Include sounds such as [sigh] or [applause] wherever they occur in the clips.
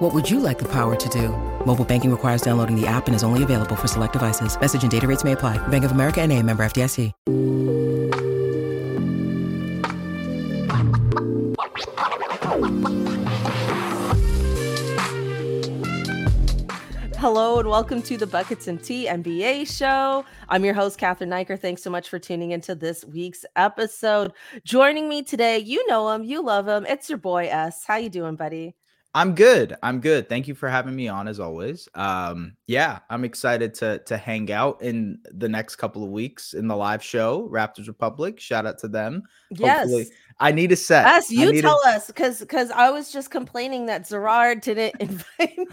What would you like the power to do? Mobile banking requires downloading the app and is only available for select devices. Message and data rates may apply. Bank of America and a member FDIC. Hello and welcome to the Buckets and Tea NBA show. I'm your host, Cathryn Naiker. Thanks so much for tuning into this week's episode. Joining me today, you know him, you love him. It's your boy S. How you doing, buddy? I'm good. I'm good. Thank you for having me on as always. Um, yeah, I'm excited to to hang out in the next couple of weeks in the live show, Raptors Republic. Shout out to them. Yes. Hopefully, I need a set. S, I you tell a- us because because I was just complaining that Gerard didn't [laughs] invite me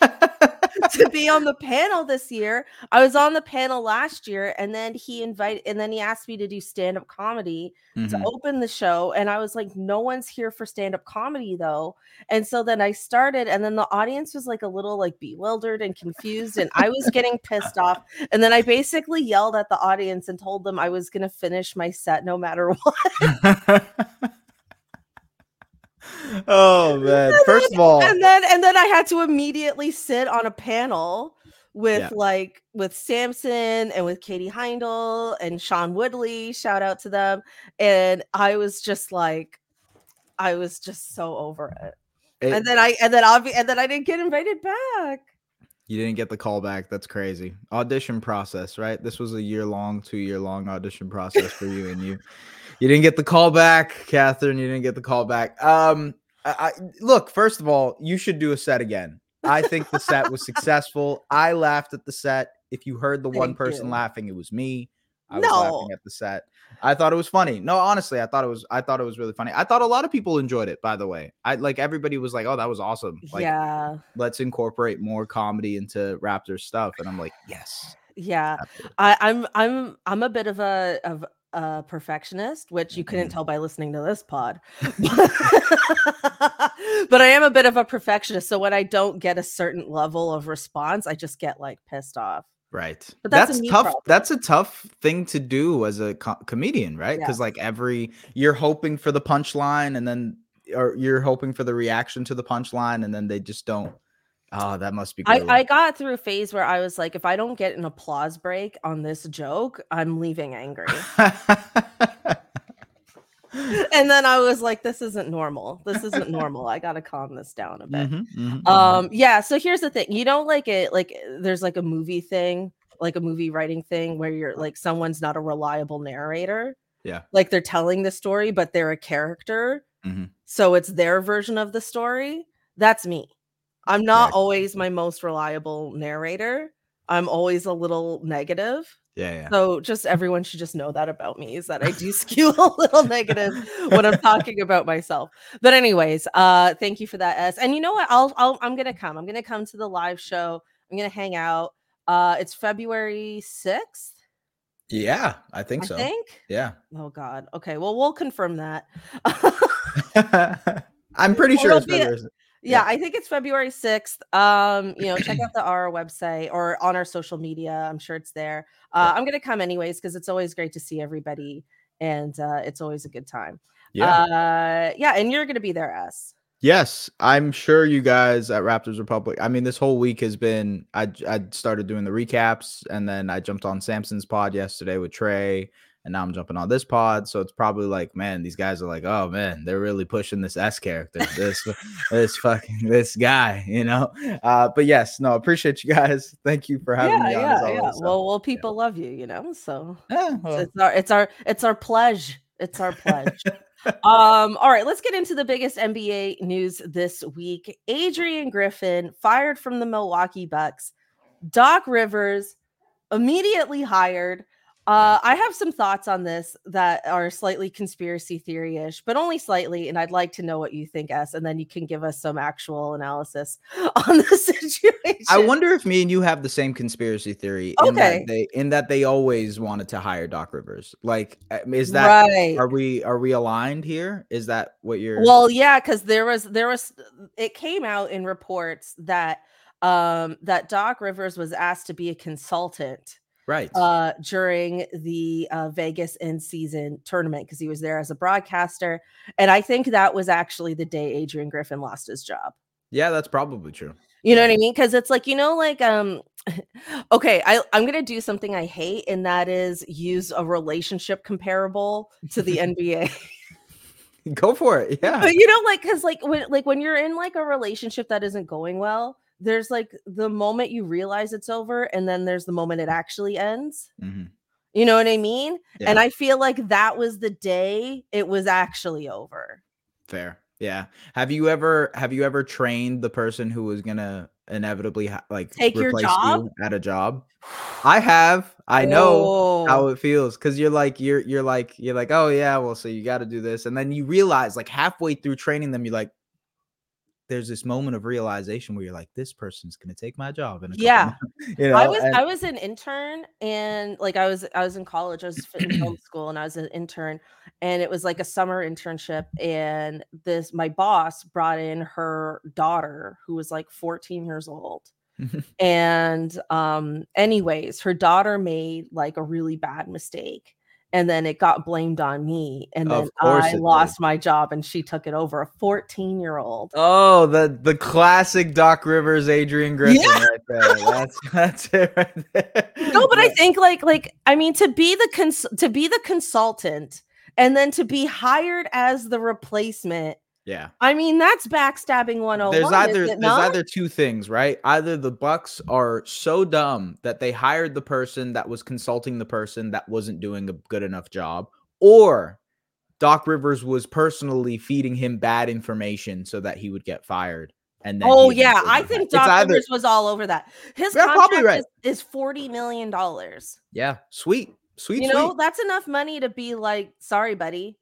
[laughs] [laughs] to be on the panel this year. I was on the panel last year, and then he invited, and then he asked me to do stand up comedy to Mhm. open the show, and I was like, no one's here for stand up comedy though, and so then I started, and then the audience was like a little like bewildered and confused, and I was getting pissed off, and then I basically yelled at the audience and told them I was gonna finish my set no matter [laughs] what. [laughs] oh man. First of all, and then and then I had to immediately sit on a panel with Yeah. like with Samson and with Katie Heindl and Sean Woodley. Shout out to them. And I was just like, I was just so over it. it- and then I and then obvi- and then I didn't get invited back. you didn't get the call back. That's crazy. Audition process, right? This was a year long, two year long audition process for you, and you [laughs] you didn't get the call back, Cathryn. You didn't get the call back. Um, I, I look. First of all, you should do a set again. I think the set was successful. I laughed at the set. If you heard the one person you. laughing, it was me. I was laughing No. at the set. I thought it was funny. No, honestly, I thought it was. I thought it was really funny. I thought a lot of people enjoyed it. By the way, I like everybody was like, "Oh, that was awesome!" Like, yeah. let's incorporate more comedy into Raptor stuff. And I'm like, yes. Yeah. I, I'm I'm I'm a bit of a of a perfectionist, which you couldn't Mhm. tell by listening to this pod. [laughs] [laughs] but I am a bit of a perfectionist. So when I don't get a certain level of response, I just get like pissed off. Right. But that's that's tough. problem. That's a tough thing to do as a co- comedian, right? Because like every you're hoping for the punchline and then or you're hoping for the reaction to the punchline and then they just don't. Oh, that must be I. I got through a phase where I was like, if I don't get an applause break on this joke, I'm leaving angry. [laughs] and then I was like, this isn't normal. This isn't normal. I gotta calm this down a bit. Mhm, mhm, mhm. Um, yeah. So here's the thing. You don't know, like it, like there's like a movie thing, like a movie writing thing, where you're like someone's not a reliable narrator. Yeah. Like they're telling the story, but they're a character, Mhm. so it's their version of the story. That's me. I'm not Right. always my most reliable narrator. I'm always a little negative. yeah, yeah. So just [laughs] everyone should just know that about me is that I do skew [laughs] a little negative when I'm talking about myself. But anyways, uh thank you for that S. And you know what? I'll, I'll I'm going to come. I'm going to come to the live show. I'm going to hang out. Uh it's February 6th, Yeah, I think so. I so. think. Yeah. Oh god. Okay, well we'll confirm that. [laughs] I'm pretty sure it'll it's February. Yeah, Yeah. I think it's February 6th. Um, you know, check out the our website or on our social media. I'm sure it's there. Uh, Yeah. I'm gonna come anyways because it's always great to see everybody and uh it's always a good time. Yeah. Uh yeah, and you're gonna be there, S. Yes, I'm sure you guys at Raptors Republic. I mean, this whole week has been. I I started doing the recaps, and then I jumped on Samson's pod yesterday with Trey, and now I'm jumping on this pod. So it's probably like, man, these guys are like, oh man, they're really pushing this S character, this [laughs] this fucking this guy, you know. Uh, but yes, no, appreciate you guys. Thank you for having Yeah, me on. yeah, as yeah. So, Well, well, people love you, you know. So yeah, it's- well, it's our it's our it's our pledge. It's our pledge. [laughs] um, all right, let's get into the biggest NBA news this week. Adrian Griffin fired from the Milwaukee Bucks. Doc Rivers immediately hired. Uh, I have some thoughts on this that are slightly conspiracy theory-ish, but only slightly, and I'd like to know what you think, S, and then you can give us some actual analysis [laughs] on the situation. I wonder if me and you have the same conspiracy theory. In Okay. that they in that they always wanted to hire Doc Rivers. Like, uh, is that right? are we are we aligned here? Is that what you're? Well, yeah, because there was there was it came out in reports that um that Doc Rivers was asked to be a consultant right. uh during the uh Vegas in season tournament because he was there as a broadcaster. And I think that was actually the day Adrian Griffin lost his job. yeah, that's probably true. You know what I mean? Because it's like, you know, like um [laughs] okay, I, I'm gonna do something I hate, and that is use a relationship comparable to the [laughs] NBA. Go for it. [laughs] Yeah. But you know, like, cause like when like when you're in like a relationship that isn't going well, there's like the moment you realize it's over, and then there's the moment it actually ends. Mhm. You know what I mean? And I feel like that was the day it was actually over. Fair. Yeah. Have you ever have you ever trained the person who was gonna inevitably ha- like Take your job? you at a job? [sighs] I have. I know how Oh, it feels because you're like you're you're like you're like oh yeah well so you got to do this and then you realize like halfway through training them you're like there's this moment of realization where you're like this person's gonna take my job in a couple Yeah. [laughs] you know I was and- I was an intern and like I was I was in college, I was in [clears throat] film school and I was an intern and it was like a summer internship and this my boss brought in her daughter who was like 14 years old. [laughs] And um anyways, her daughter made like a really bad mistake and then it got blamed on me and then I it did. lost my job and she took it over a 14 year old. oh the the classic doc rivers adrian griffin Yeah. right there that's [laughs] that's it right there no but i think like like i mean to be the cons- to be the consultant and then to be hired as the replacement yeah i mean that's backstabbing 101 there's oh either is there's not? either two things, right? Either the Bucks are so dumb that they hired the person that was consulting the person that wasn't doing a good enough job, or Doc Rivers was personally feeding him bad information so that he would get fired. And then oh yeah i think doc either- rivers was all over that his contract right. is, is 40 million dollars yeah, sweet, sweet, you know that's enough money to be like sorry buddy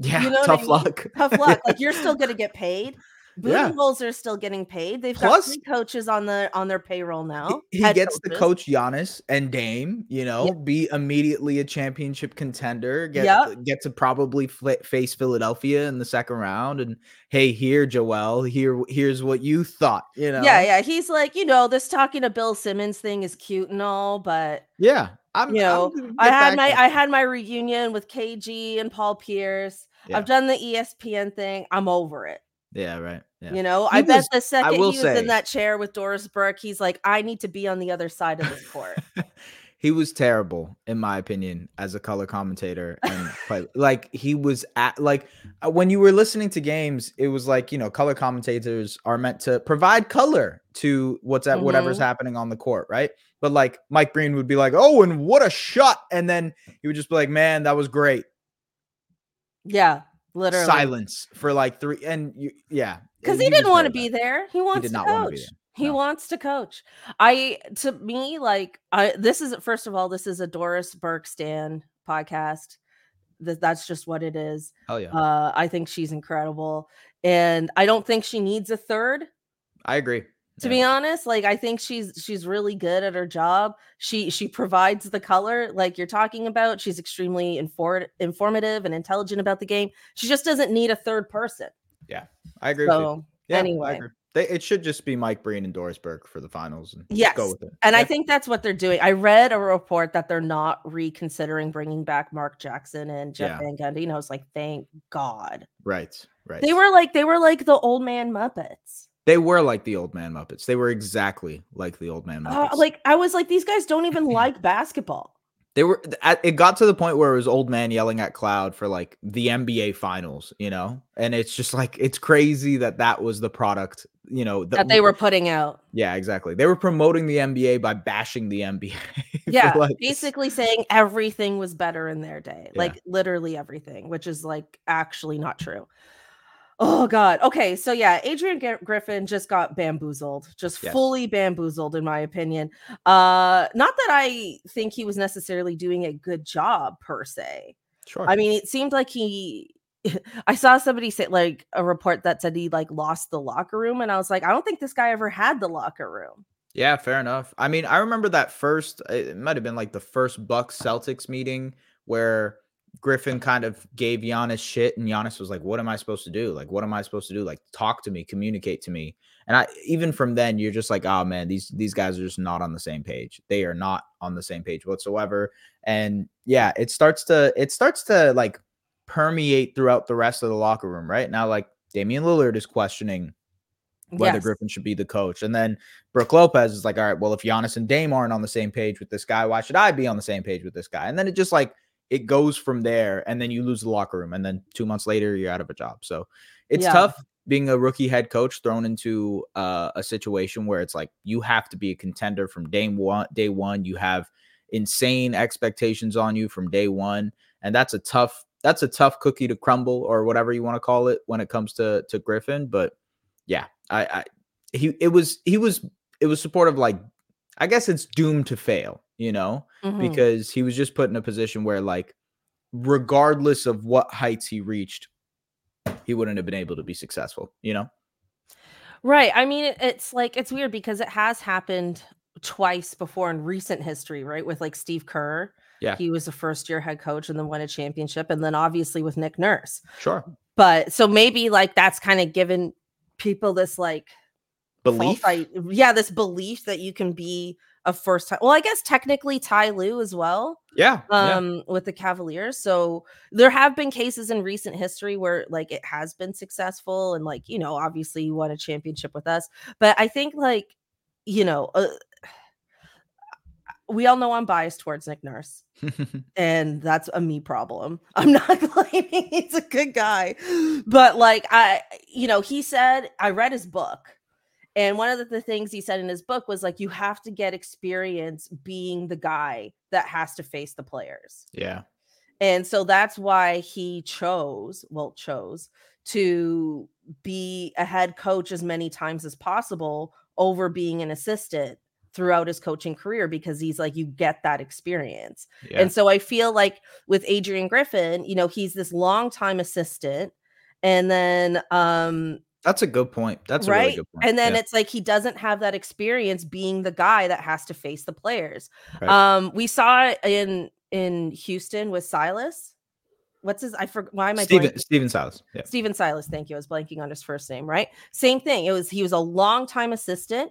Yeah, you know what I tough mean? luck. tough luck like you're still gonna get paid Booty Yeah. holes are still getting paid. They've Plus- got three coaches on the on their payroll now. He, he gets to coaches. coach Giannis and Dame, you know, be immediately a championship contender, get Yep. get to probably face Philadelphia in the second round and hey, here Joel, here here's what you thought, you know. Yeah, yeah. He's like, you know, this talking to Bill Simmons thing is cute and all, but Yeah. I'm You know, I'm I had my to- I had my reunion with KG and Paul Pierce. Yeah. I've done the ESPN thing. I'm over it. Yeah, right. Yeah. You know, He I bet the second he was say- in that chair with Doris Burke, he's like, I need to be on the other side of this court. [laughs] he was terrible in my opinion as a color commentator and play, like he was at like uh, when you were listening to games it was like you know color commentators are meant to provide color to what's at whatever's Mhm. happening on the court right but like mike breen would be like oh and what a shot and then he would just be like man that was great yeah, literally. silence for like three and you yeah Because he he, didn't want to be there. He wants did to not coach. He No. wants to coach. I to me, like I this is first of all, this is a Doris Burke Stan podcast. That that's just what it is. Oh yeah Uh, I think she's incredible. And I don't think she needs a third. i agree to Yeah. be honest like i think she's she's really good at her job she she provides the color like you're talking about she's extremely infor- informative and intelligent about the game she just doesn't need a third person yeah i agree with you. so Yeah, anyway. They, it should just be Mike Breen and Doris Burke for the finals. And Yes, go with it. and i think that's what they're doing i read a report that they're not reconsidering bringing back mark jackson and jeff Yeah. van gundy and i was like thank god right, right. they were like they were like the old man muppets they were like the old man Muppets. They were exactly like the old man Uh, Muppets. like i was like these guys don't even [laughs] like basketball they were. It got to the point where it was old man yelling at cloud for like the NBA finals, you know. And it's just like it's crazy that that was the product, you know. that they were putting out Yeah, exactly. They were promoting the NBA by bashing the NBA. [laughs] yeah like, basically saying everything was better in their day Yeah. like literally everything which is like actually not true Oh God. Okay, so yeah, Adrian Griffin just got bamboozled, just Yes. fully bamboozled, in my opinion. Uh, not that I think he was necessarily doing a good job per se. Sure. I mean, it seemed like he. [laughs] I saw somebody say like a report that said he like lost the locker room, and I was like, I don't think this guy ever had the locker room. Yeah, fair enough. I mean, I remember that first, it might have been like the first Bucks Celtics meeting where Griffin kind of gave Giannis shit, and Giannis was like, What am I supposed to do? Like, what am I supposed to do? Like, talk to me, communicate to me. And I even from then, you're just like, oh man, these these guys are just not on the same page. They are not on the same page whatsoever. And yeah, it starts to it starts to like permeate throughout the rest of the locker room, right? Now, like Damian Lillard is questioning whether Yes. Griffin should be the coach. And then Brooke Lopez is like, all right, well, if Giannis and Dame aren't on the same page with this guy, why should I be on the same page with this guy? And then it just like it goes from there, and then you lose the locker room, and then two months later you're out of a job. So it's Yeah. tough being a rookie head coach thrown into uh, a situation where it's like you have to be a contender from day one. Day one, you have insane expectations on you from day one, and that's a tough that's a tough cookie to crumble or whatever you want to call it when it comes to to Griffin. But yeah, I, I he it was he was it was supportive like I guess it's doomed to fail, you know, Mhm. because he was just put in a position where like regardless of what heights he reached, he wouldn't have been able to be successful, you know? Right. I mean, it's like it's weird because it has happened twice before in recent history, right? With like Steve Kerr. Yeah. He was a first year head coach and then won a championship. And then obviously with Nick Nurse. Sure. But so maybe like that's kind of given people this like Belief. i- yeah, this belief that you can be a first time. Well, I guess technically Ty Lue as well Yeah. yeah. um with the cavaliers so there have been cases in recent history where like it has been successful and like you know obviously you won a championship with us but i think like you know uh, we all know i'm biased towards nick nurse [laughs] and that's a me problem [laughs] i'm not claiming he's a good guy but like i you know he said i read his book and one of the, the things he said in his book was like you have to get experience being the guy that has to face the players yeah. and so that's why he chose well chose to be a head coach as many times as possible over being an assistant throughout his coaching career because he's like you get that experience Yeah. and so I feel like with Adrian Griffin, you know, he's this longtime assistant. And then um That's a good point. That's a right. really good point. and then yeah. it's like he doesn't have that experience being the guy that has to face the players. Right. Um we saw it in in Houston with Silas. What's his I forgot why am I Stephen, blanking? Stephen Silas. Yeah. Stephen Silas, thank you. I was blanking on his first name, right? Same thing. It was he was a long time assistant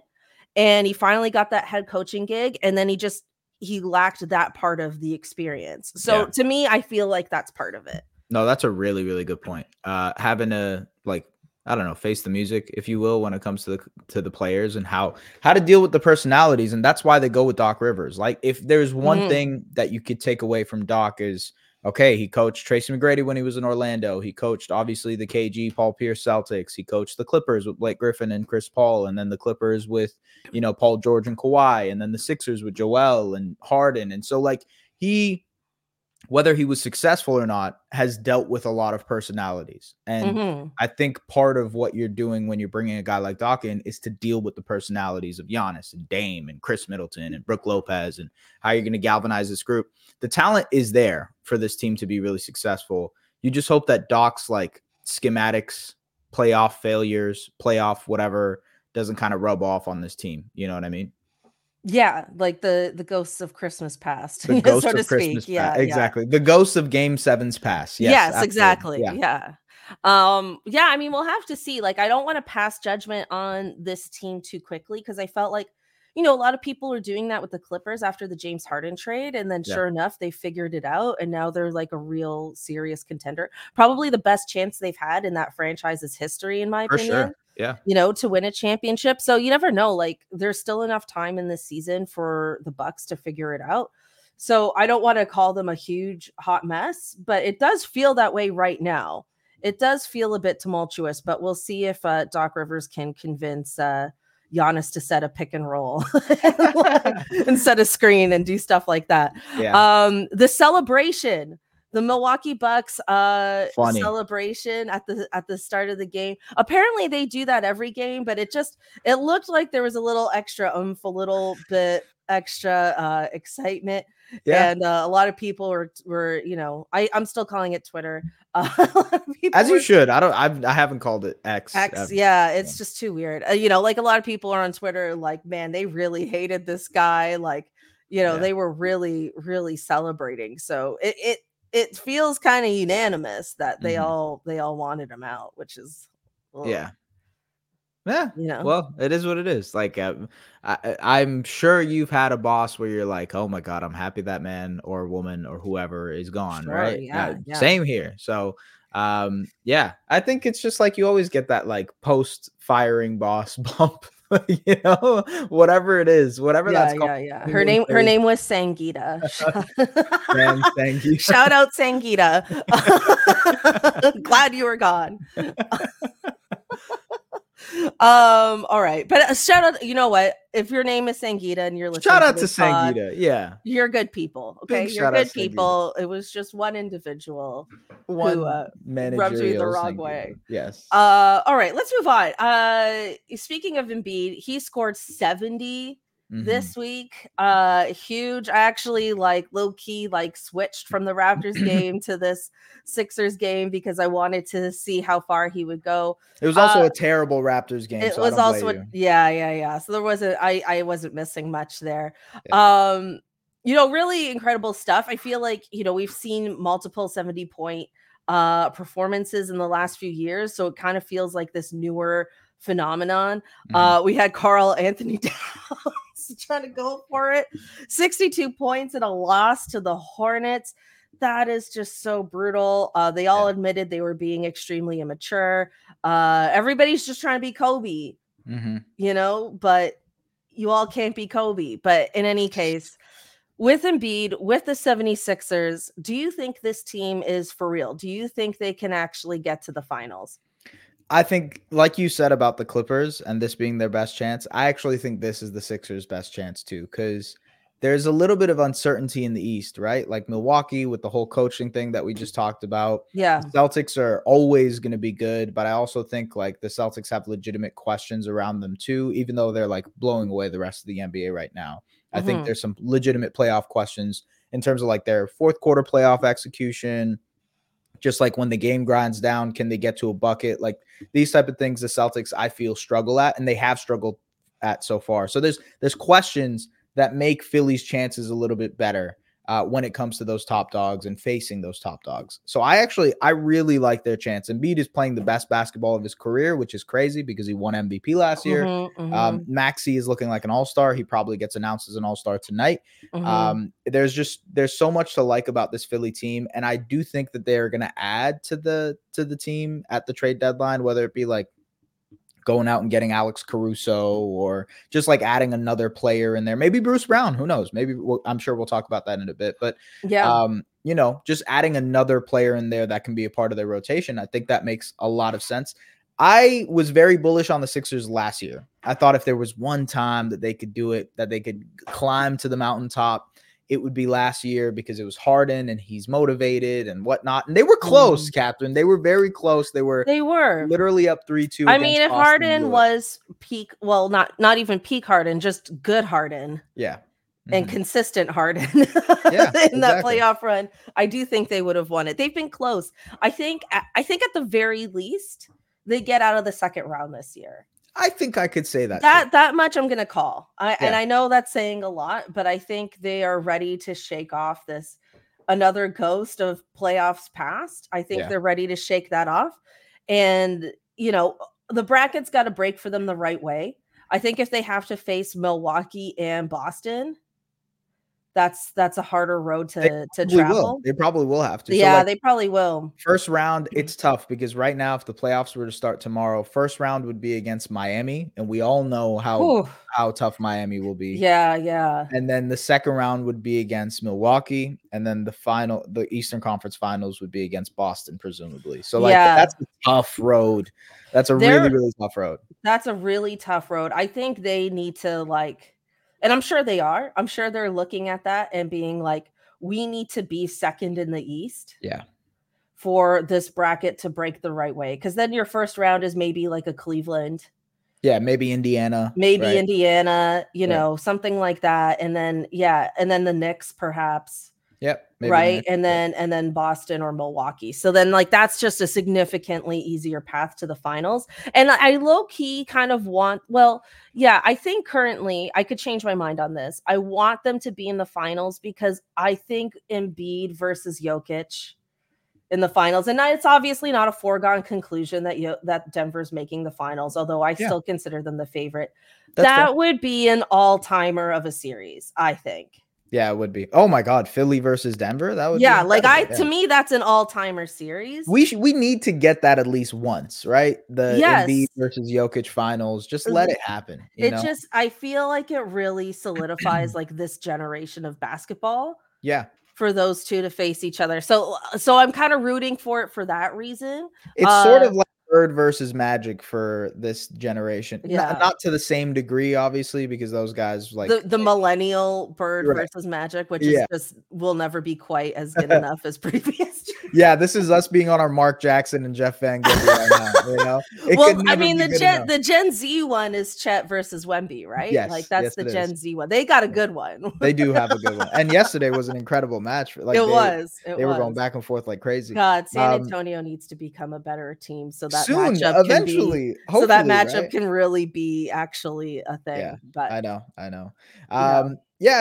and he finally got that head coaching gig and then he just he lacked that part of the experience. So Yeah. to me, I feel like that's part of it. No, that's a really, really good point. Uh having a like I don't know, face the music, if you will, when it comes to the to the players and how how to deal with the personalities. And that's why they go with Doc Rivers. Like if there's one Mhm. thing that you could take away from Doc is okay, he coached Tracy McGrady when he was in Orlando. He coached obviously the KG Paul Pierce Celtics. He coached the Clippers with Blake Griffin and Chris Paul, and then the Clippers with you know Paul George and Kawhi, and then the Sixers with Joel and Harden. And so like he whether he was successful or not has dealt with a lot of personalities. And Mhm. I think part of what you're doing when you're bringing a guy like Doc in is to deal with the personalities of Giannis and Dame and Khris Middleton and Brooke Lopez and how you're going to galvanize this group. The talent is there for this team to be really successful. You just hope that Doc's like schematics, playoff failures, playoff whatever doesn't kind of rub off on this team. You know what I mean? Yeah, like the the ghosts of Christmas past, [laughs] The ghost so to of Christmas. speak. past. Yeah, yeah. exactly. The ghosts of Game Seven's past. Yes, Yes, absolutely. exactly. Yeah. Yeah. Um, yeah, I mean, we'll have to see. Like, I don't want to pass judgment on this team too quickly because I felt like, you know, a lot of people are doing that with the Clippers after the James Harden trade. And then Yeah. sure enough, they figured it out and now they're like a real serious contender. Probably the best chance they've had in that franchise's history, in my For opinion sure. Yeah. you know, to win a championship. So you never know. Like there's still enough time in this season for the Bucks to figure it out. So I don't want to call them a huge hot mess, but it does feel that way right now. It does feel a bit tumultuous, but we'll see if uh, Doc Rivers can convince uh, Giannis to set a pick and roll and set a screen and do stuff like that. Yeah. Um, the celebration the Milwaukee Bucks uh Funny. celebration at the at the start of the game. Apparently they do that every game, but it just it looked like there was a little extra oomph, a little bit extra uh excitement. Yeah. And uh, a lot of people were were, you know, I, I'm still calling it Twitter. Uh, [laughs] a lot of people As you were- should. I don't. I've, I haven't called it X. X, ever. yeah, it's just too weird. Uh, you know, like a lot of people are on Twitter, like, man, they really hated this guy. Like, you know, Yeah. they were really, really celebrating. So it it it feels kind of unanimous that they Mhm. all they all wanted him out, which is ugh, Yeah. Yeah. you know, Well, it is what it is. Like, uh, I, I'm sure you've had a boss where you're like, "Oh my god, I'm happy that man or woman or whoever is gone." Sure, right? yeah, yeah. Same here. So, um, yeah, I think it's just like you always get that like post firing boss [laughs] bump. [laughs] you know, whatever it is, whatever yeah, that's called. yeah, yeah. Her name her name was Sangita. [laughs] You. [laughs] Shout out Sangita. Glad you were gone. Um, all right. But uh, shout out, you know what? If your name is Sangita and you're listening, Shout out to pod, Sangita. Yeah, You're good people. Okay. Big you're good people. It was just one individual. one uh, rubs me the wrong Sangita. way. Yes. Uh all right, let's move on. Uh speaking of Embiid, he scored 70 Mhm. this week uh huge i actually like low key like switched from the raptors [clears throat] game to this sixers game because i wanted to see how far he would go. It was also uh, a terrible Raptors game. it so was also a, yeah yeah yeah. So there wasn't i i wasn't missing much there. Um you know really incredible stuff. I feel like you know we've seen multiple 70 point uh performances in the last few years so it kind of feels like this newer phenomenon Mhm. uh we had karl anthony [laughs] Towns trying to go for it 62 points and a loss to the hornets that is just so brutal uh they all Yeah. admitted they were being extremely immature uh everybody's just trying to be kobe Mhm. you know, but you all can't be Kobe. But in any case, with Embiid, with the 76ers, do you think this team is for real? Do you think they can actually get to the finals? I think, like you said about the Clippers and this being their best chance, I actually think this is the Sixers' best chance too, because there's a little bit of uncertainty in the East, right? Like Milwaukee with the whole coaching thing that we just talked about. Yeah. The Celtics are always going to be good, but I also think like the Celtics have legitimate questions around them too, even though they're like blowing away the rest of the NBA right now. I think Mhm. there's some legitimate playoff questions in terms of like their fourth quarter playoff execution. Just like when the game grinds down, can they get to a bucket? Like these type of things, the Celtics I feel struggle at, and they have struggled at so far. So there's there's questions that make Philly's chances a little bit better uh, when it comes to those top dogs and facing those top dogs. So I actually I really like their chance. Embiid is playing the best basketball of his career, which is crazy because he won MVP last year. Mhm, mhm, Um, Maxey is looking like an all star. He probably gets announced as an all star tonight. mhm. Um, there's just there's so much to like about this Philly team, and I do think that they're going to add to the to the team at the trade deadline, whether it be like going out and getting Alex Caruso or just like adding another player in there. Maybe Bruce Brown. Who knows? Maybe we'll, I'm sure we'll talk about that in a bit. But yeah. um, you know, just adding another player in there that can be a part of their rotation. I think that makes a lot of sense. I was very bullish on the Sixers last year. I thought if there was one time that they could do it, that they could climb to the mountaintop, it would be last year because it was Harden and he's motivated and whatnot. And they were close, Cathryn. They were very close. They were they were. literally up three two. I mean, if Harden was peak, well, not not even peak Harden, just good Harden yeah, and Mhm. consistent Harden [laughs] Yeah, in that exactly. playoff run, I do think they would have won it. They've been close. I think I think at the very least they get out of the second round this year. I think I could say that. That that much I'm gonna call. I and I know that's saying a lot, but I think they are ready to shake off this another ghost of playoffs past. I think Yeah. they're ready to shake that off. And you know, the brackets got to break for them the right way. I think if they have to face Milwaukee and Boston, that's that's a harder road to to probably will. travel. They probably will have to. So, Yeah, like, they probably will. First round, Mm-hmm. it's tough because right now, if the playoffs were to start tomorrow, first round would be against Miami, and we all know how how tough Miami will be. Yeah, yeah. And then the second round would be against Milwaukee, and then the final, the Eastern Conference Finals would be against Boston, presumably. So like Yeah. that's a tough road. That's a They're- really really tough road. that's a really tough road. I think they need to like, and I'm sure they are. I'm sure they're looking at that and being like, we need to be second in the East. Yeah. For this bracket to break the right way. Because then your first round is maybe like a Cleveland. Yeah, maybe Indiana. Maybe right? Indiana, you know, something like that. And then, yeah. And then the Knicks, perhaps Yep. maybe right and then and then boston or milwaukee so then like that's just a significantly easier path to the finals and i low key kind of want well yeah i think currently i could change my mind on this i want them to be in the finals because i think Embiid versus Jokic in the finals and it's obviously not a foregone conclusion that you that denver's making the finals although i Yeah. still consider them the favorite That's that fair. would be an all-timer of a series i think Yeah, it would be. Oh my God, Philly versus Denver. That would. be yeah like i incredible, to me that's an all-timer series We should, we need to get that at least once, right? The Yes. Embiid versus Jokic finals. Just Uh, let it happen. You it know? just i feel like it really solidifies [clears throat] like this generation of basketball yeah. for those two to face each other so so i'm kind of rooting for it for that reason It's sort Uh, of like Bird versus Magic for this generation. Yeah. Not, to the same degree, obviously, because those guys like the the millennial bird Right. versus magic which Yeah. is just will never be quite as good [laughs] enough as previous yeah, this is us being on our Mark Jackson and Jeff Van Gundy right now. You know, It well i mean the gen enough. the gen z one is chet versus wemby right Yes, like that's yes, the gen is. z one they got a good one [laughs] they do have a good one. And yesterday was an incredible match. Like it they, was it they was. were going back and forth like crazy. god san Um, antonio needs to become a better team so that Soon, matchup can be eventually, so that matchup right? can really be actually a thing. Yeah, but I know, I know. Um, yeah,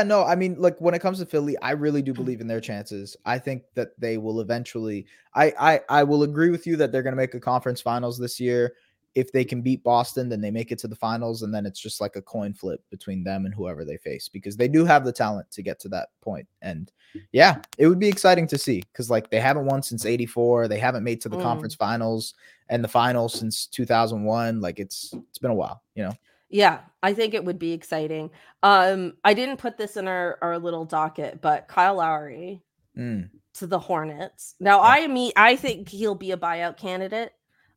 no, I mean, like when it comes to Philly, I really do believe in their chances. I think that they will eventually. I, I, I will agree with you that they're going to make a conference finals this year. If they can beat Boston, then they make it to the finals, and then it's just like a coin flip between them and whoever they face because they do have the talent to get to that point. And yeah, it would be exciting to see because like they haven't won since '84, they haven't made to the Mm. conference finals and the finals since 2001. Like it's it's been a while, you know. Yeah, I think it would be exciting. Um, I didn't put this in our, our little docket, but Kyle Lowry Mm. to the Hornets. Now I mean I think he'll be a buyout candidate.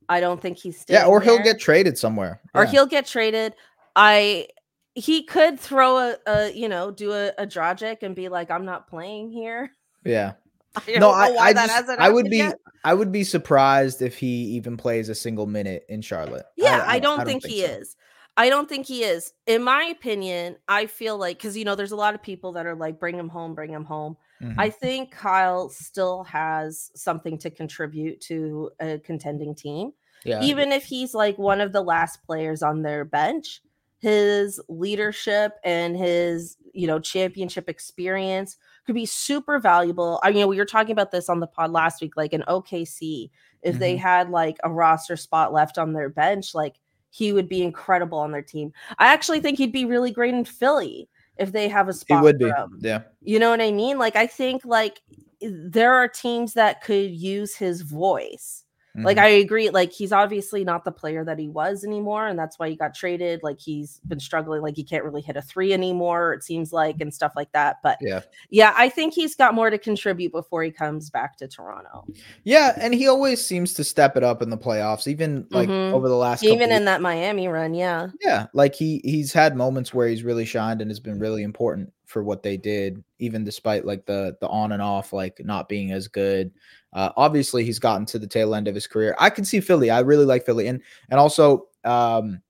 I don't think he's staying Yeah, or he'll get traded somewhere. or he'll get traded. I he could throw a, a you know do a, a Dragic and be like, I'm not playing here. Yeah. [laughs] I No, I, I just I would be yet. I would be surprised if he even plays a single minute in Charlotte. Yeah, I, don't, think, he so. is. I don't think he is. In my opinion, I feel like because you know, there's a lot of people that are like, bring him home, bring him home. Mhm. I think Kyle still has something to contribute to a contending team. yeah, Even if he's like one of the last players on their bench, his leadership and his, you know, championship experience could be super valuable. I mean, we were talking about this on the pod last week, like an OKC, if they Mhm. had like a roster spot left on their bench, like he would be incredible on their team. I actually think he'd be really great in Philly if they have a he spot. would for be. him. Yeah. You know what I mean? Like I think like there are teams that could use his voice. Like Mhm. I agree like he's obviously not the player that he was anymore and that's why he got traded. Like he's been struggling like he can't really hit a 3 anymore it seems like and stuff like that. But yeah. yeah, I think he's got more to contribute before he comes back to Toronto. Yeah, and he always seems to step it up in the playoffs, even like Mhm. over the last Even in that Miami run, yeah. Yeah, like he he's had moments where he's really shined and has been really important for what they did, even despite like the the on and off like not being as good. Uh, obviously, he's gotten to the tail end of his career. I can see Philly. I really like Philly, and and also um,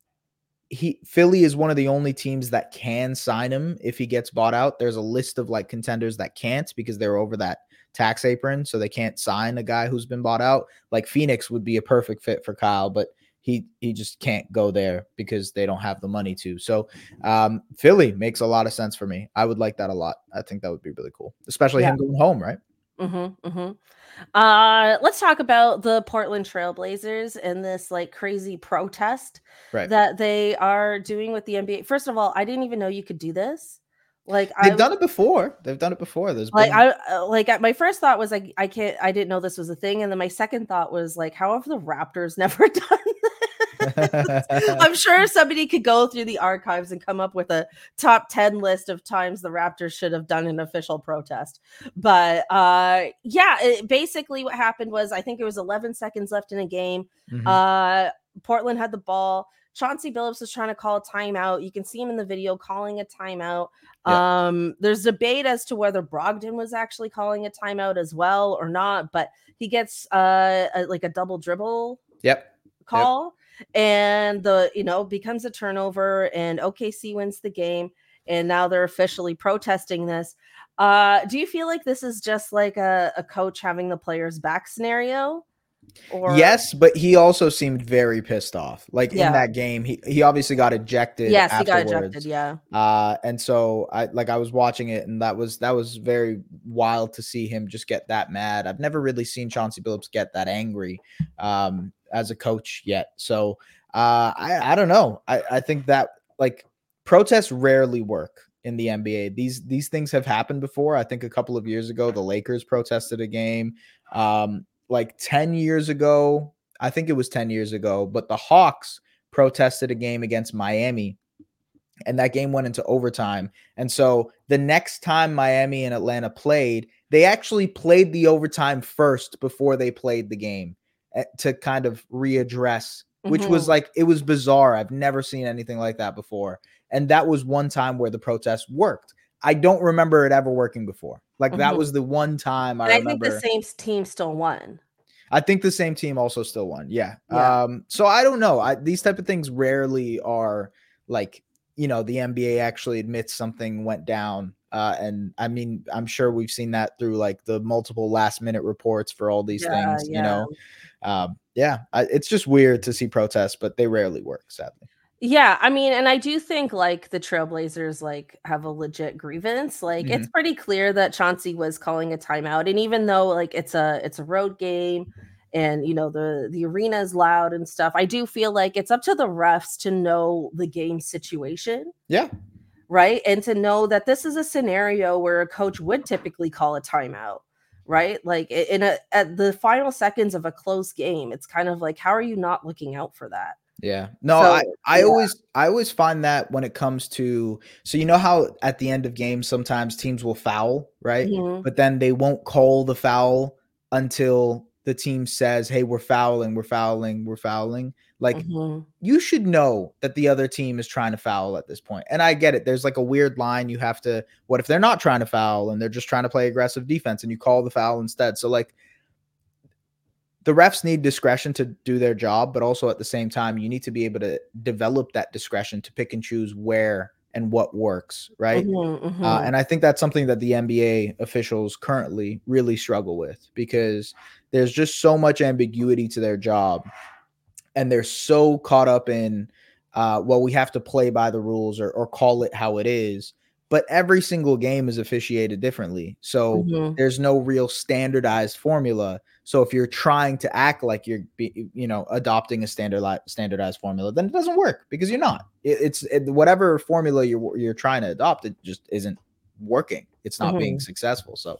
he Philly is one of the only teams that can sign him if he gets bought out. There's a list of like contenders that can't because they're over that tax apron, so they can't sign a guy who's been bought out. Like Phoenix would be a perfect fit for Kyle, but he he just can't go there because they don't have the money to. So um, Philly makes a lot of sense for me. I would like that a lot. I think that would be really cool, especially him going home, right? Mm-hmm, mm-hmm. Uh, let's talk about the Portland Trailblazers and this like crazy protest Right. that they are doing with the NBA. First of all, I didn't even know you could do this. Like They've I done it before. They've done it before. There's like been, I uh, like my first thought was like I can't I didn't know this was a thing, and then my second thought was like, how have the Raptors [laughs] never done this? I'm sure somebody could go through the archives and come up with a top 10 list of times the Raptors should have done an official protest. But uh yeah, it, basically what happened was I think it was 11 seconds left in a game. Mhm. Uh Portland had the ball. Chauncey Billups was trying to call a timeout. You can see him in the video calling a timeout. Yeah. Um, there's debate as to whether Brogdon was actually calling a timeout as well or not, but he gets uh a, like a double dribble Yep. call and the you know becomes a turnover and OKC wins the game and now they're officially protesting this. Uh do you feel like this is just like a, a coach having the players back scenario? Or yes, but he also seemed very pissed off. Like Yeah. in that game, he he obviously got ejected. Yes, he got ejected, yeah. Uh, and so I like I was watching it, and that was that was very wild to see him just get that mad. I've never really seen Chauncey Billups get that angry um, as a coach yet. So uh, I I don't know. I I think that like protests rarely work in the NBA. These these things have happened before. I think a couple of years ago, the Lakers protested a game. Um, like ten years ago, I think it was ten years ago, but the Hawks protested a game against Miami and that game went into overtime. And so the next time Miami and Atlanta played, they actually played the overtime first before they played the game to kind of readdress, which was Mhm. like it was bizarre. I've never seen anything like that before. And that was one time where the protest worked. I don't remember it ever working before. Like that Mhm. was the one time I I remember. think the same team still won. I think the same team also still won. Yeah. Yeah. Um, so I don't know. I, these type of things rarely are like, you know, the NBA actually admits something went down. Uh, and I mean, I'm sure we've seen that through like the multiple last minute reports for all these Yeah, things, you know. Um, yeah, I, it's just weird to see protests, but they rarely work, sadly. Yeah, I mean, and I do think like the Trailblazers like have a legit grievance. Like it's pretty clear that Chauncey was calling a timeout, and even though like it's a it's a road game, and you know the the arena is loud and stuff, I do feel like it's up to the refs to know the game situation, Yeah. right, and to know that this is a scenario where a coach would typically call a timeout. Right, like in a at the final seconds of a close game, it's kind of like, how are you not looking out for that? Yeah. No, So, I, I yeah. always I always find that when it comes to so you know how at the end of games sometimes teams will foul, right? Mhm. But then they won't call the foul until the team says, "Hey, we're fouling, we're fouling, we're fouling." Like Mhm. you should know that the other team is trying to foul at this point. And I get it. There's like a weird line you have to what if they're not trying to foul and they're just trying to play aggressive defense and you call the foul instead. So like the refs need discretion to do their job, but also at the same time you need to be able to develop that discretion to pick and choose where and what works, right? Mhm, Uh, mhm. and I think that's something that the NBA officials currently really struggle with because there's just so much ambiguity to their job. And they're so caught up in, uh, well, we have to play by the rules or, or call it how it is. But every single game is officiated differently. So Mhm. there's no real standardized formula. So if you're trying to act like you're, be, you know, adopting a standardized standardized formula, then it doesn't work because you're not. It, it's it, whatever formula you're you're trying to adopt, it just isn't working. It's not being successful. So,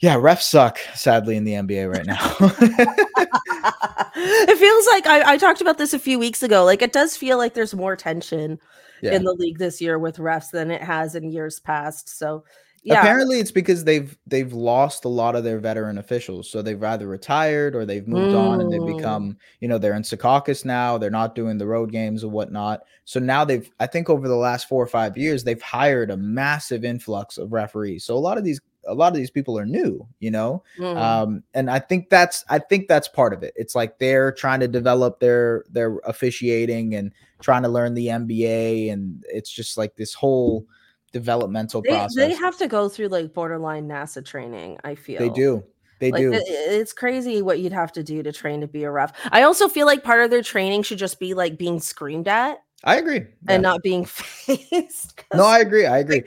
yeah, refs suck sadly in the NBA right now. [laughs] it feels like I, I talked about this a few weeks ago. Like it does feel like there's more tension yeah. in the league this year with refs than it has in years past. So yeah, Apparently, it's because they've they've lost a lot of their veteran officials, so they've either retired or they've moved on and they've Mm. become, you know, they're in Secaucus now. They're not doing the road games or whatnot. So now they've, I think, over the last four or five years, they've hired a massive influx of referees. So a lot of these, a lot of these people are new, you know, Mm. um, and I think that's, I think that's part of it. It's like they're trying to develop their their officiating and trying to learn the NBA and it's just like this whole developmental they, process. they have to go through like borderline NASA training. I feel They do. They Like, do. it- it's crazy what you'd have to do to train to be a ref. I also feel like part of their training should just be like being screamed at I agree. and Yeah. not being [laughs] [laughs] 'cause- No, I agree. I agree.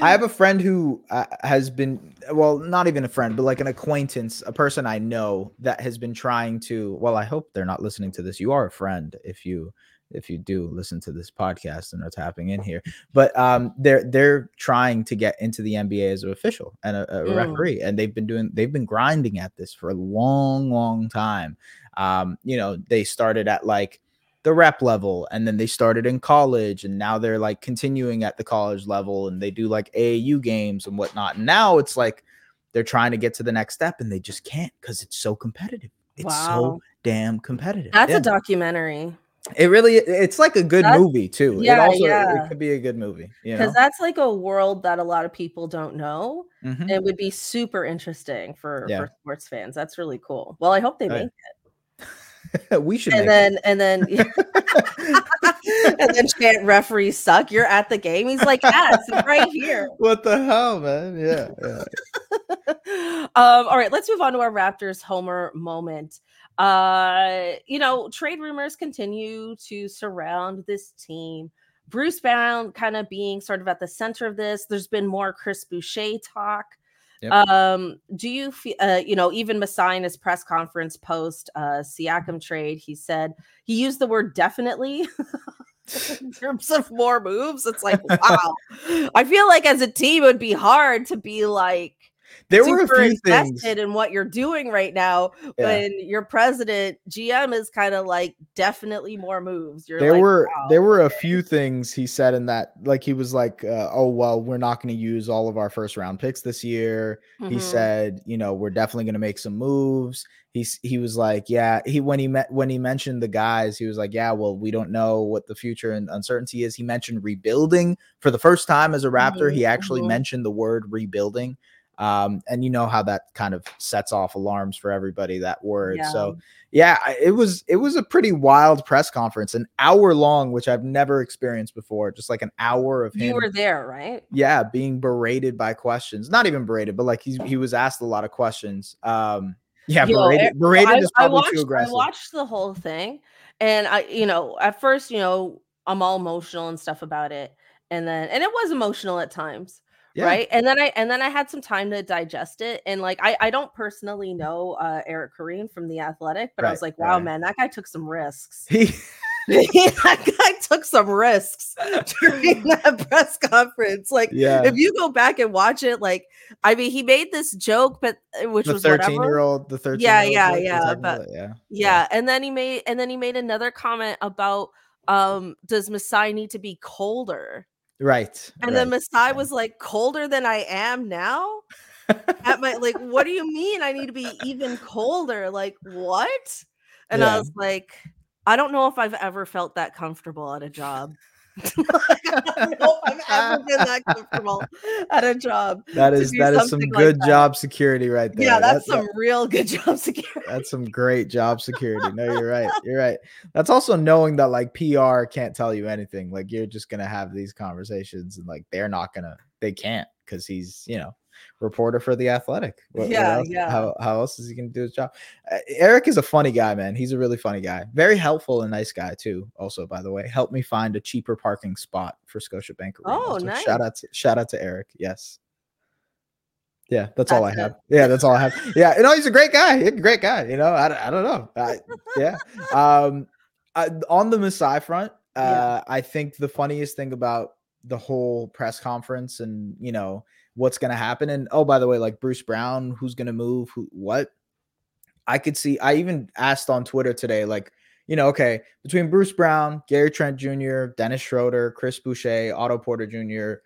I have a [laughs] friend who uh, has been, well, not even a friend, but like an acquaintance, a person I know that has been trying to. Well, I hope they're not listening to this. You are a friend if you if you do listen to this podcast and are tapping in here. But um, they're they're trying to get into the NBA as an official and a, a Mm. referee, and they've been doing they've been grinding at this for a long, long time. Um, you know, they started at like the rep level and then they started in college and now they're like continuing at the college level and they do like AAU games and whatnot. And now it's like they're trying to get to the next step and they just can't because it's so competitive. It's so damn competitive. That's Yeah. a documentary. It really it's like a good That's- movie too. it yeah, also yeah. it could be a good movie. Because that's like a world that a lot of people don't know. Mhm. It would be super interesting for Yeah. for sports fans. That's really cool. Well, I hope they make [laughs] we should And then and then [laughs] [laughs] and then chant referees suck. You're at the game. He's like, yes, right here. what the hell, man? Yeah, yeah. um, all right, let's move on to our Raptors Homer moment. Uh, you know, trade rumors continue to surround this team. Bruce Brown kind of being sort of at the center of this. There's been more Chris Boucher talk. Yep. Um, do you feel, uh, you know, even Masai in his press conference post uh, Siakam trade, he said he used the word definitely [laughs] in terms of more moves. It's like, [laughs] wow. I feel like as a team, it would be hard to be like, There were a super few things. invested in what you're doing right now Yeah. when your president GM is kind of like definitely more moves. You're there like, were wow. there were a few things he said in that like he was like uh, oh well we're not going to use all of our first round picks this year he Mhm. said you know we're definitely going to make some moves he's he was like yeah he when he met when he mentioned the guys he was like yeah well we don't know what the future and uncertainty is he mentioned rebuilding for the first time as a raptor he Mhm, actually mhm. mentioned the word rebuilding um and you know how that kind of sets off alarms for everybody that word so yeah it was it was a pretty wild press conference an hour long which i've never experienced before just like an hour of him. you were there, right? yeah being berated by questions not even berated but like he's, he was asked a lot of questions um yeah Yo, berated, eh, berated I, is I probably watched, too I aggressive watched the whole thing, and I, you know, at first, you know, I'm all emotional and stuff about it, and then, and it was emotional at times, Yeah. right? And then I, and then I had some time to digest it, and like, I, I don't personally know uh, Eric Koreen from the Athletic, but I was like, wow, right. man, that guy took some risks. he [laughs] that guy took some risks during [laughs] that press conference. Like, yeah if you go back and watch it, like, I mean, he made this joke, but uh, which the was 13 whatever. year old the 13 Yeah, yeah, yeah, but- yeah Yeah, and then he made and then he made another comment about um does Masai need to be colder? Right And then right, Masai was like colder than I am now? At my like what do you mean I need to be even colder? Like what? And I was like I don't know if I've ever felt that comfortable at a job. Like, I don't know if I've ever been that [laughs] comfortable at a job. that is that is some something like good job security right there Yeah, that's That- that- some real good [laughs] job security. That's some great job security. No, you're right. You're right. That's also knowing that like PR can't tell you anything. Like you're just gonna have these conversations and like they're not gonna they can't because he's you know reporter for the athletic. What- what Yeah, else- yeah. How, how else is he gonna do his job? Uh, Eric is a funny guy, man. He's a really funny guy. Very helpful and nice guy too. Also, by the way, helped me find a cheaper parking spot for Scotiabank. Arena. Oh, So nice. Shout out to shout out to Eric. Yes. Yeah, that's, all I it. have. Yeah, that's all I have. Yeah, you know, he's a great guy. He's a great guy. You know, I, don't- I don't know. I, yeah. [laughs] Um, I, on the Masai front, uh, Yeah. I think the funniest thing about the whole press conference and you know what's going to happen, and oh, by the way, like Bruce Brown, who's going to move, who, what? I could see. I even asked on Twitter today, like, you know, okay, between Bruce Brown, Gary Trent Jr., Dennis Schroeder, Chris Boucher, Otto Porter Jr.,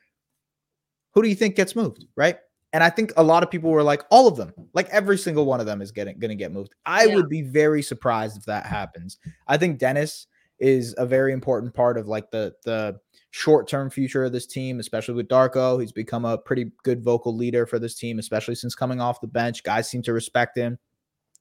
who do you think gets moved, right? And I think a lot of people were like, all of them, like every single one of them is getting going to get moved. I Yeah. would be very surprised if that happens. I think Dennis is a very important part of like the the short term future of this team, especially with Darko. He's become a pretty good vocal leader for this team, especially since coming off the bench. Guys seem to respect him.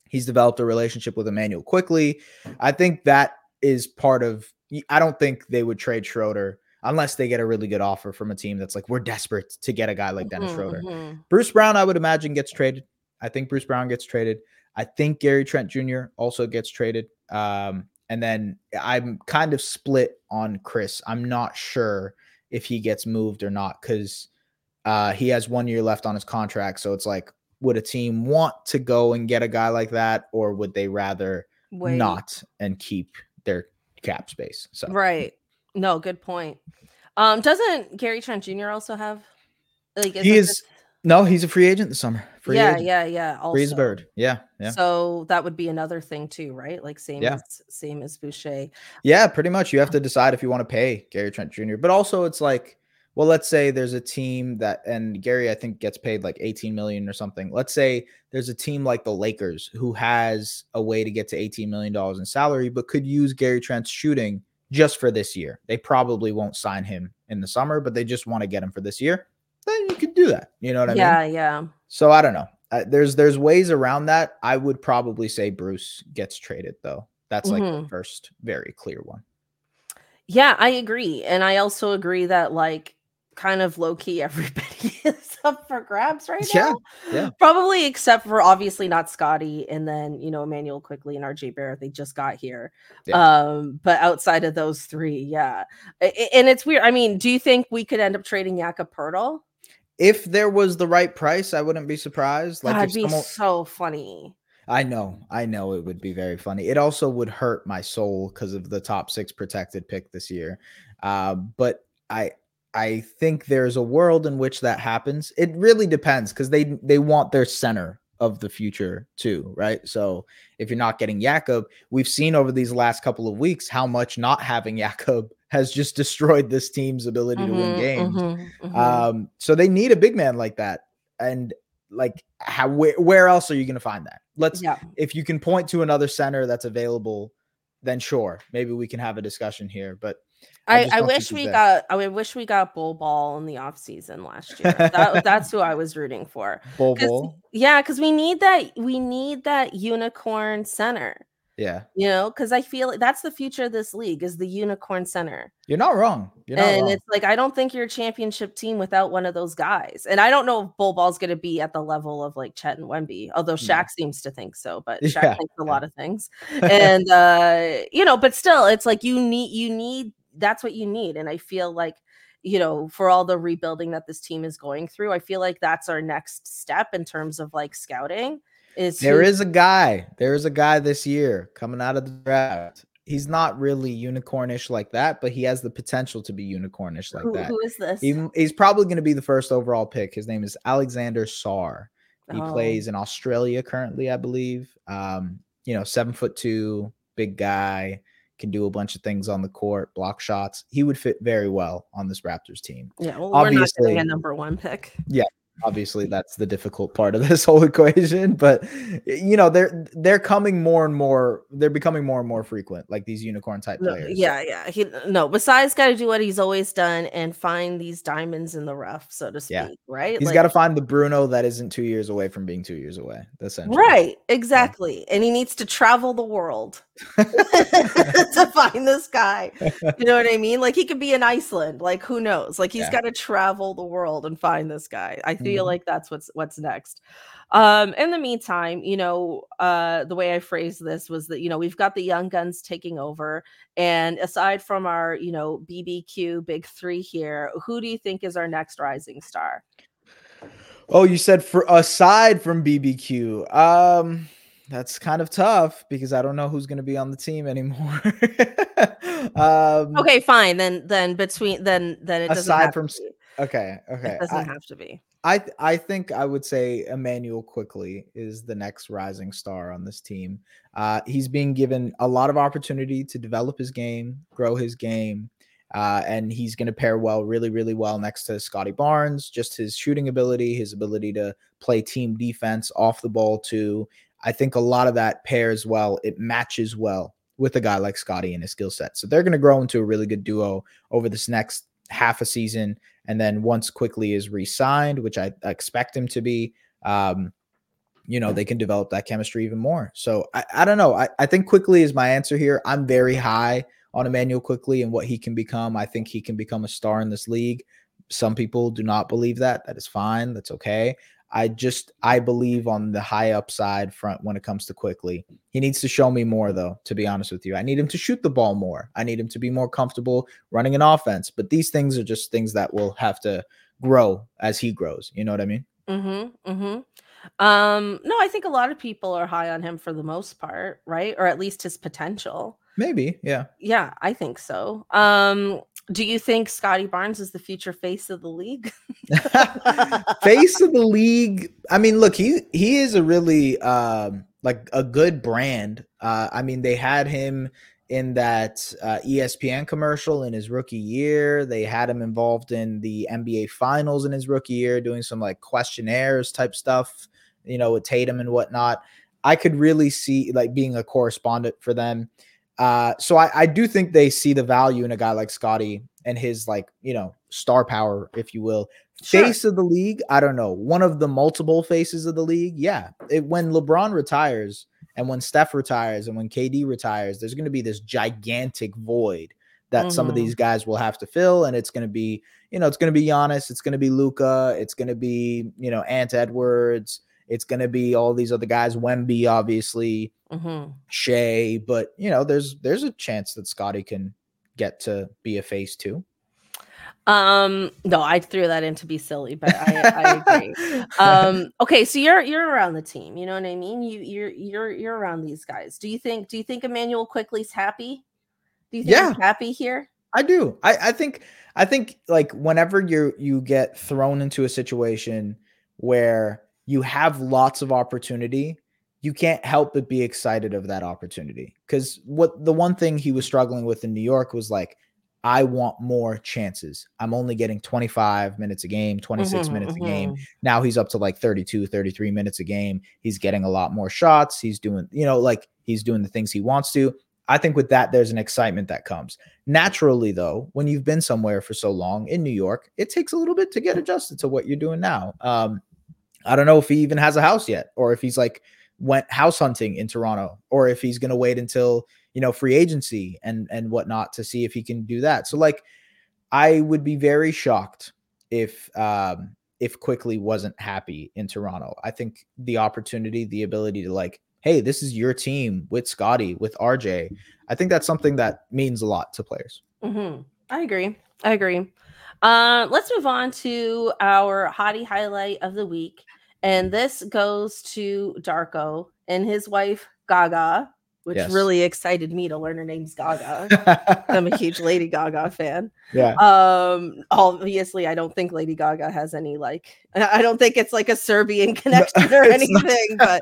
He's developed a relationship with Immanuel Quickley. I think that is part of. I don't think they would trade Schroeder unless they get a really good offer from a team that's like we're desperate to get a guy like Dennis Mhm, Schroeder. mhm. Bruce Brown, I would imagine, gets traded. I think Bruce Brown gets traded. I think Gary Trent Jr. also gets traded. Um, and then I'm kind of split on Chris. I'm not sure if he gets moved or not because uh, he has one year left on his contract. So it's like, would a team want to go and get a guy like that, or would they rather Wait. not and keep their cap space? So Right. No, good point. Um, doesn't Gary Trent Jr. also have like he isn't is no, he's a free agent this summer. Free yeah, agent. yeah, yeah. free as a bird. Yeah, yeah. So that would be another thing too, right? Like same Yeah. as same as Boucher. Yeah, pretty much. You have to decide if you want to pay Gary Trent Jr. But also, it's like well, let's say there's a team that, and Gary, I think gets paid like 18 million or something. Let's say there's a team like the Lakers who has a way to get to 18 million dollars in salary, but could use Gary Trent's shooting just for this year. They probably won't sign him in the summer, but they just want to get him for this year. Then you could do that. You know what I yeah, mean? Yeah, yeah. So I don't know. Uh, there's there's ways around that. I would probably say Bruce gets traded though. That's like Mhm. the first very clear one. Yeah, I agree. And I also agree that like kind of low key [laughs] everybody is up for grabs right now. yeah. yeah. Probably except for obviously not Scottie and then, you know, Immanuel Quickley and RJ Barrett. They just got here. Yeah. Um, but outside of those three, yeah. And it's weird. I mean, do you think we could end up trading Poeltl? If there was the right price, I wouldn't be surprised. Like That'd be someone, so funny. I know, I know it would be very funny. It also would hurt my soul because of the top six protected pick this year. Uh, but I I think there's a world in which that happens. It really depends because they they want their center of the future too, right? So if you're not getting Jakob, we've seen over these last couple of weeks how much not having [laughs] Jakob has just destroyed this team's ability to win Mhm, games. mhm, mhm. Um, so they need a big man like that. And like how where, where else are you gonna find that? Let's yeah. if you can point to another center that's available, then sure, maybe we can have a discussion here. But I, just I wish we got I wish we got Bol Bol in the off season last year. That, that's who I was rooting for. [laughs] Bol Bol, Yeah, because we need that we need that unicorn center. yeah, You know, because I feel like that's the future of this league is the unicorn center. you're not wrong. You're not and wrong. it's like I don't think you're a championship team without one of those guys. And I don't know if Bol Bol's gonna be at the level of like Chet and Wemby, although No. Shaq seems to think so, but [laughs] Shaq Yeah, thinks a yeah. lot of things. [laughs] and uh, you know, but still it's like you need you need that's what you need. And I feel like you know, for all the rebuilding that this team is going through, I feel like that's our next step in terms of like scouting. Is There who- is a guy. There is a guy this year coming out of the draft. He's not really unicornish like that, but he has the potential to be unicornish like who, that. who is this? He, he's probably going to be the first overall pick. His name is Alexandre Sarr. He Oh. plays in Australia currently, I believe. Um, you know, seven foot two, big guy, can do a bunch of things on the court, block shots. He would fit very well on this Raptors team. Yeah, well, we're not obviously- getting a number one pick. Obviously, that's the difficult part of [laughs] this whole equation, but you know, they're they're coming more and more, they're becoming more and more frequent, like these unicorn type No, players. yeah, yeah. He no. Besides, got to do what he's always done and find these diamonds in the rough, so to speak. Yeah. Right. He's Like- got to find the Bruno that isn't two years away from being two years away. Essentially. Right. Exactly. And he needs to travel the world [laughs] [laughs] to find this guy. You know what I mean? Like he could be in Iceland. Like who knows? Like he's Yeah. got to travel the world and find this guy. I feel Mhm. like that's what's what's next. Um, in the meantime, you know, uh, the way I phrased this was that you know we've got the young guns taking over, and aside from our you know BBQ big three here, who do you think is our next rising star? Oh, you said for aside from BBQ. Um that's kind of tough because I don't know who's going to be on the team anymore. [laughs] um Okay, fine. Then then between then then it doesn't Aside from to s- be. Okay, okay. It doesn't I, have to be. I I think I would say Immanuel Quickley is the next rising star on this team. Uh, he's being given a lot of opportunity to develop his game, grow his game, uh, and he's going to pair well, really, really well next to Scottie Barnes. Just his shooting ability, his ability to play team defense off the ball too. I think a lot of that pairs well. It matches well with a guy like Scottie and his skill set. So they're going to grow into a really good duo over this next half a season. And then once Quickley is re-signed, which I expect him to be, um, you know, they can develop that chemistry even more. So I, I don't know. I, I think Quickley is my answer here. I'm very high on Immanuel Quickley and what he can become. I think he can become a star in this league. Some people do not believe that. That is fine. That's okay. I just I believe on the high upside front when it comes to Quickley. He needs to show me more though, to be honest with you. I need him to shoot the ball more. I need him to be more comfortable running an offense. But these things are just things that will have to grow as he grows. You know what I mean? Mm-hmm. Mm-hmm. Um, no, I think a lot of people are high on him for the most part, right? Or at least his potential. Maybe, yeah. Yeah, I think so. Um, do you think Scottie Barnes is the future face of the league? [laughs] Face of the league. I mean, look, he he is a really um like a good brand. Uh I mean, they had him in that uh, ESPN commercial in his rookie year. They had him involved in the NBA Finals in his rookie year, doing some like questionnaires type stuff, you know, with Tatum and whatnot. I could really see like being a correspondent for them. Uh, so I, I do think they see the value in a guy like Scottie and his like you know star power, if you will. Sure. Face of the league, I don't know. One of the multiple faces of the league, yeah. It, when LeBron retires and when Steph retires and when KD retires, there's going to be this gigantic void that some of Mhm. these guys will have to fill, and it's going to be, you know, it's going to be Giannis, it's going to be Luka, it's going to be, you know, Ant Edwards, it's going to be all these other guys, Wemby, obviously, Mhm. Shai, but you know, there's there's a chance that Scottie can get to be a face too. Um, no, I threw that in to be silly, but I, I agree. [laughs] um okay so you're you're around the team you know what i mean you you're you're you're around these guys do you think do you think Immanuel Quickley's happy do you think Yeah. he's happy here I do. I, I think I think like whenever you you get thrown into a situation where you have lots of opportunity, you can't help but be excited of that opportunity. Because what the one thing he was struggling with in New York was like, I want more chances. I'm only getting 25 minutes a game, 26 Mhm, minutes a game. mhm. Now he's up to like 32, 33 minutes a game. He's getting a lot more shots. He's doing, you know, like he's doing the things he wants to. I think with that, there's an excitement that comes. Naturally, though, when you've been somewhere for so long in New York, it takes a little bit to get adjusted to what you're doing now. Um, I don't know if he even has a house yet, or if he's like went house hunting in Toronto, or if he's gonna wait until you know free agency and and whatnot to see if he can do that. So like, I would be very shocked if um if Quickley wasn't happy in Toronto. I think the opportunity, the ability to like, hey, this is your team with Scottie, with RJ. I think that's something that means a lot to players. Mhm. i agree i agree uh let's move on to our hottie highlight of the week and this goes to darko and his wife gaga which Yes. really excited me to learn her name's gaga [laughs] i'm a huge lady gaga fan yeah. um obviously i don't think lady gaga has any like i don't think it's like a serbian [laughs] connection or anything but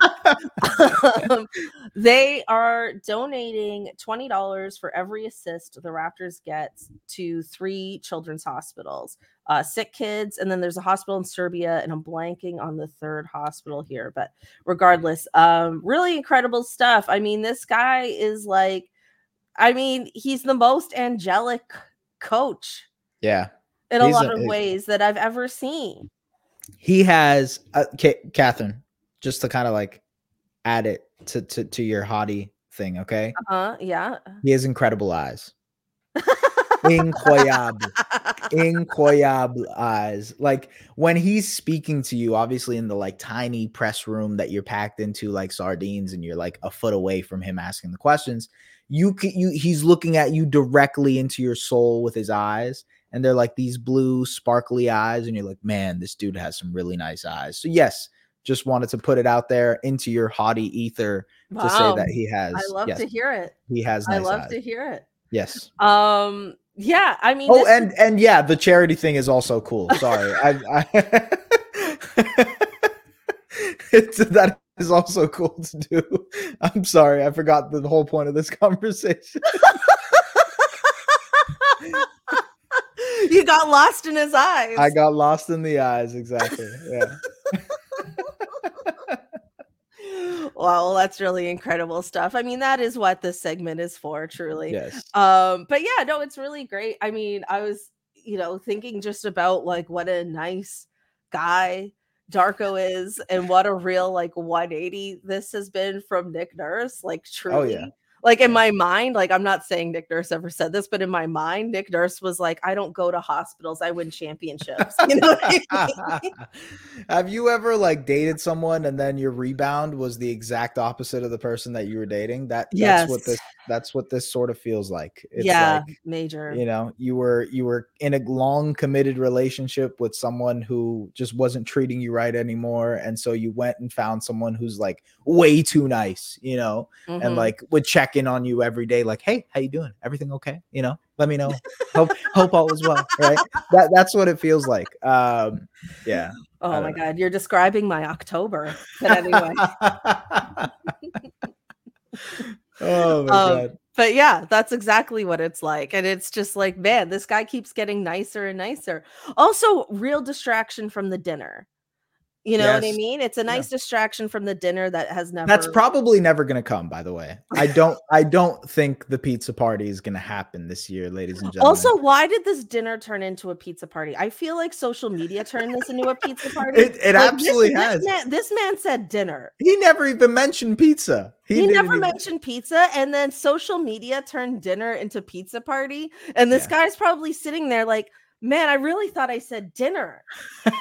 [laughs] um, they are donating $20 for every assist the raptors get to three children's hospitals uh, sick kids and then there's a hospital in serbia and i'm blanking on the third hospital here but regardless um really incredible stuff i mean this guy is like i mean he's the most angelic coach yeah. in a He's lot a- of ways that I've ever seen. he has uh, Ca- Cathryn, just to kind of like add it to, to to your hottie thing, okay? Uh, huh. yeah. He has incredible eyes. [laughs] Incroyable. incroyable eyes. Like when he's speaking to you, obviously in the like tiny press room that you're packed into like sardines, and you're like a foot away from him asking the questions. You can you he's looking at you directly into your soul with his eyes, and they're like these blue sparkly eyes, and you're like, man, this dude has some really nice eyes. So yes, just wanted to put it out there into your haughty ether to say that he has. I love yes, to hear it. he has. Nice I love eyes. to hear it. Yes. Um, yeah, I mean, Oh, and is- and yeah, the charity thing is also cool. Sorry, I, I it's, [laughs] that is also cool to do. I'm sorry, I forgot the whole point of this conversation. [laughs] you got lost in his eyes. I got lost in the eyes. Exactly. Yeah. [laughs] well, that's really incredible stuff. I mean, that is what this segment is for, truly. Yes. Um, but yeah, no, it's really great. I mean, I was, you know, thinking just about like what a nice guy Darko is and what a real like 180 this has been from Nick Nurse. Like truly. yeah. Like in my mind, like I'm not saying Nick Nurse ever said this, but in my mind, Nick Nurse was like, I don't go to hospitals, I win championships. [laughs] You know I mean? [laughs] Have you ever like dated someone and then your rebound was the exact opposite of the person that you were dating? That that's what this that's what this sort of feels like. It's yeah, like major. you know you were you were in a long committed relationship with someone who just wasn't treating you right anymore and so you went and found someone who's like way too nice you know and Mhm. like would check in on you every day like hey how you doing everything okay you know let me know hope hope all is well right that that's what it feels like um yeah oh my know. god, you're describing my October. But anyway. [laughs] [laughs] oh my Um, god but yeah, that's exactly what it's like. And it's just like, man, this guy keeps getting nicer and nicer. Also, real distraction from the dinner. You know what I mean? It's a Yeah. nice distraction from the dinner that has never That's probably never gonna come, by the way. I [laughs] don't I don't think the pizza party is gonna happen this year, ladies and gentlemen. Also, why did this dinner turn into a pizza party? I feel like social media turned this into a pizza party. it, it Like, absolutely this, has. This man, this man said dinner. he never even mentioned pizza. He, didn't never even- mentioned pizza, and then social media turned dinner into pizza party. And this Yeah. guy's probably sitting there like, man, I really thought I said dinner. [laughs]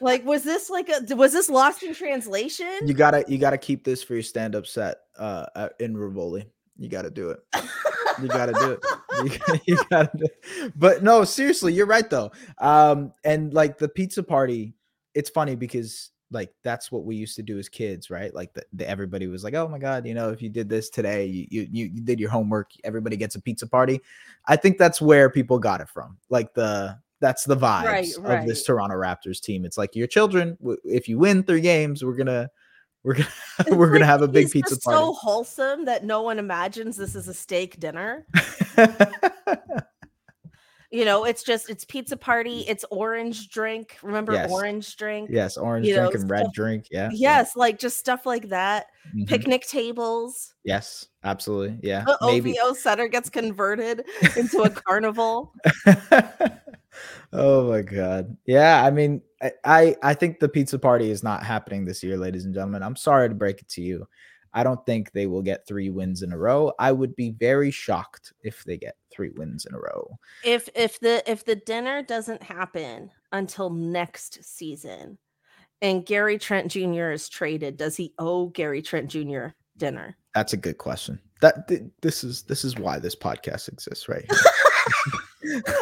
like, was this like a was this lost in translation? You gotta you gotta keep this for your stand-up set uh in Rivoli. You gotta do it. You gotta do it. [laughs] You, gotta- you gotta do it. But no, seriously, you're right though. Um, and like the pizza party, it's funny because like that's what we used to do as kids, right? Like the, the everybody was like, "Oh my god, you know, if you did this today, you you you did your homework. Everybody gets a pizza party." I think that's where people got it from. Like the that's the vibes Right, of this. Toronto Raptors team. It's like your children. If you win three games, we're gonna we're gonna [laughs] we're gonna have a big pizza party. So wholesome that no one imagines this is a steak dinner. [laughs] You know, it's just it's pizza party, it's orange drink. Remember Yes. orange drink? yes, orange You drink know, and red drink. Yeah. yeah, Yes, like just stuff like that. mhm. Picnic tables. Yes, absolutely. Yeah. The Maybe. OVO center gets converted into a carnival. [laughs] oh my god. Yeah, I mean, I, I I think the pizza party is not happening this year, ladies and gentlemen. I'm sorry to break it to you. I don't think they will get three wins in a row. I would be very shocked if they get three wins in a row. If if the if the dinner doesn't happen until next season and Gary Trent Jr. is traded, does he owe Gary Trent Jr. dinner? That's a good question. That th- this is this is why this podcast exists, right? [laughs]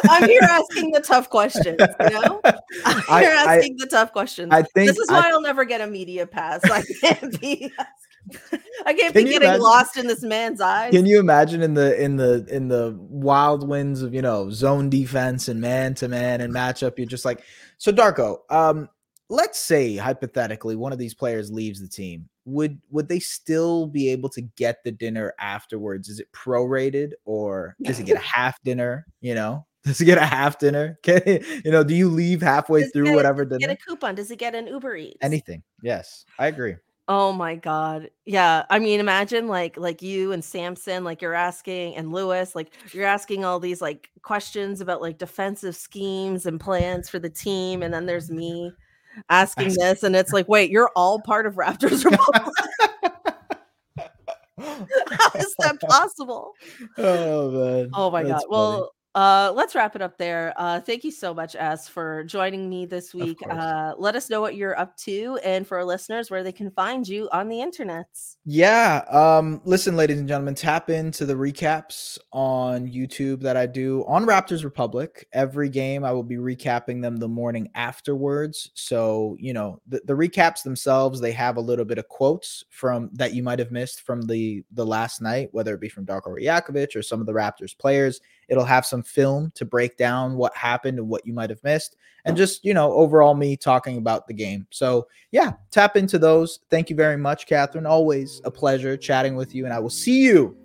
I'm here asking the tough questions, you know? I'm I- here I- asking the tough questions. I think this is why I, will never get a media pass. I can't be I can't Can be getting imagine- lost in this man's eyes. Can you imagine in the in the in the wild winds of you know zone defense and man to man and matchup? You're just like, so Darko. Um, let's say hypothetically one of these players leaves the team. Would would they still be able to get the dinner afterwards? Is it prorated or does he get a [laughs] half dinner? You know, [laughs] does he get a half dinner? Can you know? Do you leave halfway Does through get whatever Get dinner? a coupon? Does he get an Uber Eats? Anything? Yes, I agree. Oh my god. Yeah. I mean, imagine like like you and Samson, like you're asking and Lewis, like you're asking all these like questions about like defensive schemes and plans for the team. And then there's me asking Ask- this, and it's like, wait, you're all part of Raptors [laughs] Republic. [laughs] How is that possible? oh man. Oh my that's god. funny. Well, uh, let's wrap it up there. Uh, thank you so much, S, for joining me this week. Uh, let us know what you're up to, and for our listeners, where they can find you on the internet. Yeah. Um, listen, ladies and gentlemen, tap into the recaps on YouTube that I do on Raptors Republic. Every game I will be recapping them the morning afterwards. So, you know, the, the recaps themselves, they have a little bit of quotes from that you might have missed from the the last night, whether it be from Darko Rajakovic or some of the Raptors players. It'll have some film to break down what happened and what you might have missed. And just, you know, overall me talking about the game. So yeah, tap into those. Thank you very much, Cathryn. Always a pleasure chatting with you, and I will see you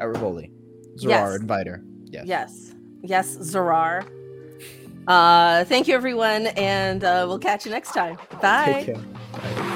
at Rivoli. Zarar, Yes. inviter. Yes. Yes. Yes, Zarar. Uh, thank you, everyone, and uh, we'll catch you next time. Bye. Take care.